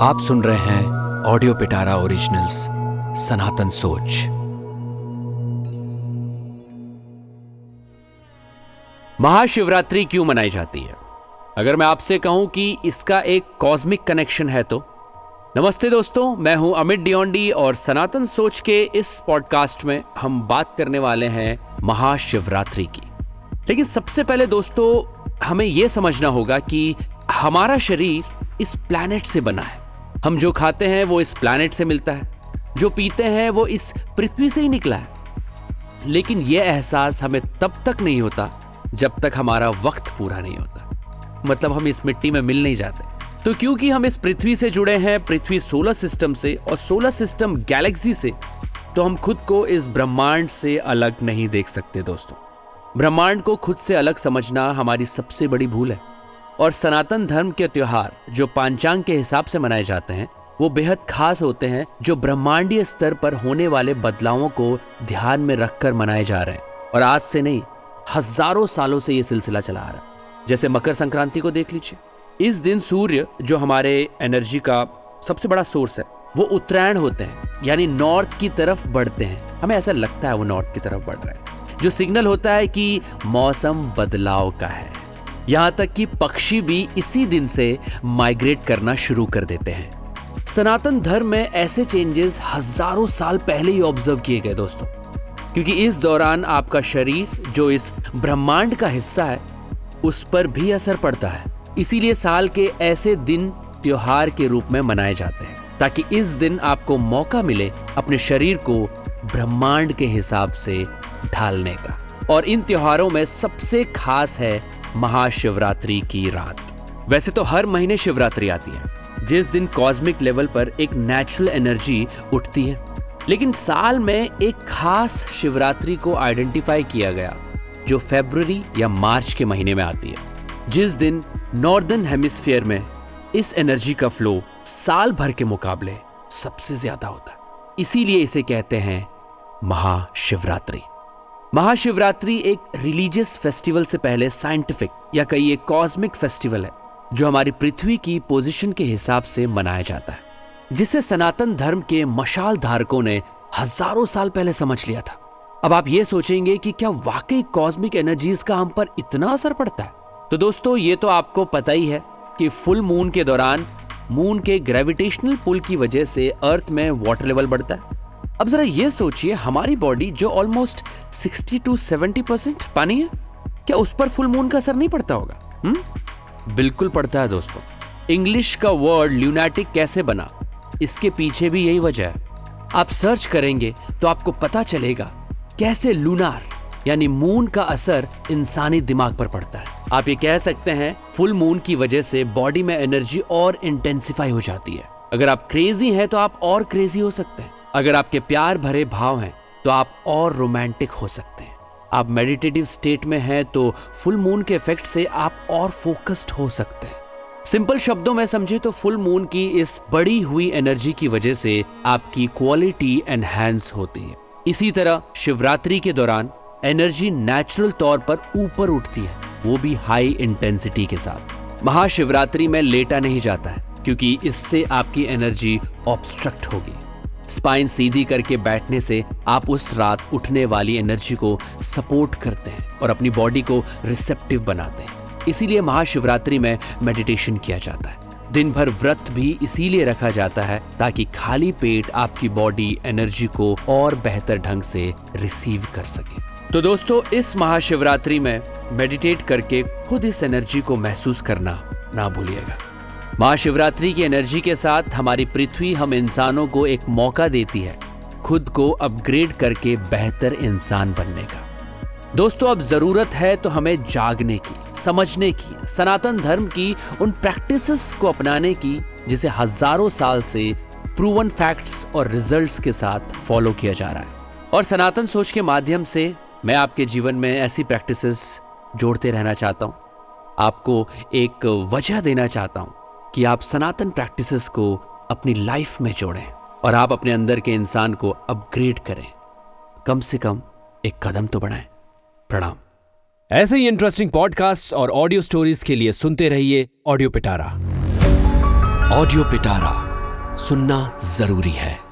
आप सुन रहे हैं ऑडियो पिटारा ओरिजिनल्स सनातन सोच महाशिवरात्रि क्यों मनाई जाती है? अगर मैं आपसे कहूँ कि इसका एक कॉस्मिक कनेक्शन है तो? नमस्ते दोस्तों, मैं हूँ अमित डियोंडी और सनातन सोच के इस पॉडकास्ट में हम बात करने वाले हैं महाशिवरात्रि की। लेकिन सबसे पहले दोस्तों, हमें यह समझना होगा कि हमारा शरीर इस प्लैनेट से बना है। हम जो खाते हैं, वो इस प्लैनेट से मिलता है। जो पीते हैं, वो इस पृथ्वी से ही निकला है। लेकिन यह एहसास हमें तब तक नहीं होता, जब तक हमारा वक्त पूरा नहीं होता। मतलब हम इस मिट्टी में मिल नहीं जाते। तो क्योंकि हम इस पृथ्वी से जुड़े हैं, पृथ्वी सोलर सिस्टम से और सोलर सिस्टम गैलेक्सी से तो हम खुद को इस ब्रह्मांड से अलग नहीं देख सकते दोस्तों। ब्रह्मांड को खुद से अलग समझना हमारी सबसे बड़ी भूल है। और सनातन धर्म के त्योहार जो पांचांग के हिसाब से मनाए जाते हैं, वो बेहद खास होते हैं जो ब्रह्मांडीय स्तर पर होने वाले बदलावों को ध्यान में रखकर मनाए जा रहे हैं। और आज से नहीं, हज़ारों सालों से ये सिलसिला चला आ रहा है। जैसे मकर संक्रांति को देख लीजिए। इस दिन सूर्य, जो हमारे एनर्जी का सबसे बड़ा सोर्स है, वो उत्तरायण होते हैं, यानी नॉर्थ की तरफ़ बढ़ते हैं। हमें ऐसा लगता है वो नॉर्थ की तरफ़ बढ़ रहा है। जो सिग्नल होता है कि मौसम बदलाव का है। यहाँ तक कि पक्षी भी इसी दिन से माइग्रेट करना शुरू कर देते हैं। सनातन धर्म में ऐसे चेंजेस हज़ारों साल पहले ही ऑब्ज़र्व किए गए दोस्तों। क्योंकि इस दौरान आपका शरीर, जो इस ब्रह्मांड का हिस्सा है, उस पर भी असर पड़ता है। इसीलिए साल के ऐसे दिन त्योहार के रूप में मनाए जाते हैं, ताकि इस दिन आपको मौका मिले अपने शरीर को ब्रह्मांड के हिसाब से ढालने का। और इन त्योहारों में सबसे खास है महाशिवरात्रि की रात। वैसे तो हर महीने शिवरात्रि आती है। जिस दिन कॉस्मिक लेवल पर एक नेचुरल एनर्जी उठती है। लेकिन साल में एक खास शिवरात्रि को आइडेंटिफाई किया गया, जो फेब्रुवरी या मार्च के महीने में आती है। जिस दिन नॉर्दर्न हेमिस्फीयर में इस एनर्जी का फ्लो साल भर के मुकाबले सबसे ज़्यादा होता है। इसीलिए इसे कहते हैं महाशिवरात्रि। महाशिवरात्रि एक रिलीजियस फेस्टिवल से पहले साइंटिफिक या कई एक कॉस्मिक फेस्टिवल है, जो हमारी पृथ्वी की पोजीशन के हिसाब से मनाया जाता है, जिसे सनातन धर्म के मशाल धारकों ने हज़ारों साल पहले समझ लिया था। अब आप ये सोचेंगे कि क्या वाकई कॉस्मिक एनर्जीज का हम पर इतना असर पड़ता है? तो दोस्तों, ये तो आपको पता ही है कि फुल मून के दौरान मून के ग्रेविटेशनल पुल की वजह से अर्थ में वाटर लेवल बढ़ता है। अब जरा ये सोचिए, हमारी बॉडी जो ऑलमोस्ट 60 टू 70 परसेंट पानी है, क्या उस पर फुल मून का असर नहीं पड़ता होगा? हुँ? हम्म? बिल्कुल पड़ता है दोस्तों। इंग्लिश का वर्ड ल्यूनाटिक कैसे बना? इसके पीछे भी यही वजह है। आप सर्च करेंगे तो आपको पता चलेगा कैसे लूनार यानी मून का असर इंसानी दिमाग पर पड़ता है। आप ये कह सकते हैं फुल मून की वजह से बॉडी में एनर्जी और इंटेंसिफाई हो जाती है। अगर आप क्रेजी हैं तो आप और क्रेजी हो सकते हैं। अगर आपके प्यार भरे भाव हैं तो आप और रोमांटिक हो सकते हैं। आप मेडिटेटिव स्टेट में हैं तो फुल मून के इफ़ेक्ट से आप और फोकस्ड हो सकते हैं। सिंपल शब्दों में समझे तो फुल मून की इस बड़ी हुई एनर्जी की वजह से आपकी क्वालिटी एनहेंस होती है। इसी तरह शिवरात्रि के दौरान एनर्जी नेचुरल तौर पर ऊपर उठती है, वो भी हाई इंटेंसिटी के साथ। महाशिवरात्रि में लेटा नहीं जाता है, क्योंकि इससे आपकी एनर्जी ऑब्स्ट्रक्ट होगी। स्पाइन सीधी करके बैठने से आप उस रात उठने वाली एनर्जी को सपोर्ट करते हैं और अपनी बॉडी को रिसेप्टिव बनाते हैं। इसीलिए महाशिवरात्रि में मेडिटेशन किया जाता है। दिन भर व्रत भी इसीलिए रखा जाता है ताकि खाली पेट आपकी बॉडी एनर्जी को और बेहतर ढंग से रिसीव कर सके। तो दोस्तों, इस महाशिवरात्रि में मेडिटेट करके खुद इस एनर्जी को महसूस करना ना भूलिएगा। महाशिवरात्रि की एनर्जी के साथ हमारी पृथ्वी हम इंसानों को एक मौका देती है, खुद को अपग्रेड करके बेहतर इंसान बनने का। दोस्तों, अब ज़रूरत है तो हमें जागने की, समझने की, सनातन धर्म की, उन प्रैक्टिसेस को अपनाने की, जिसे हज़ारों साल से प्रूवन फैक्ट्स और रिजल्ट्स के साथ फॉलो किया जा रहा है। और सनातन सोच के माध्यम से मैं आपके जीवन में ऐसी प्रैक्टिसेस जोड़ते रहना चाहता हूँ। आपको एक वजह देना चाहता हूँ। कि आप सनातन प्रैक्टिसेस को अपनी लाइफ में जोड़ें और आप अपने अंदर के इंसान को अपग्रेड करें। कम से कम एक कदम तो बढ़ाएँ। प्रणाम। ऐसे ही इंटरेस्टिंग पॉडकास्ट और ऑडियो स्टोरीज के लिए सुनते रहिए ऑडियो पिटारा ऑडियो पिटारा सुनना ज़रूरी है।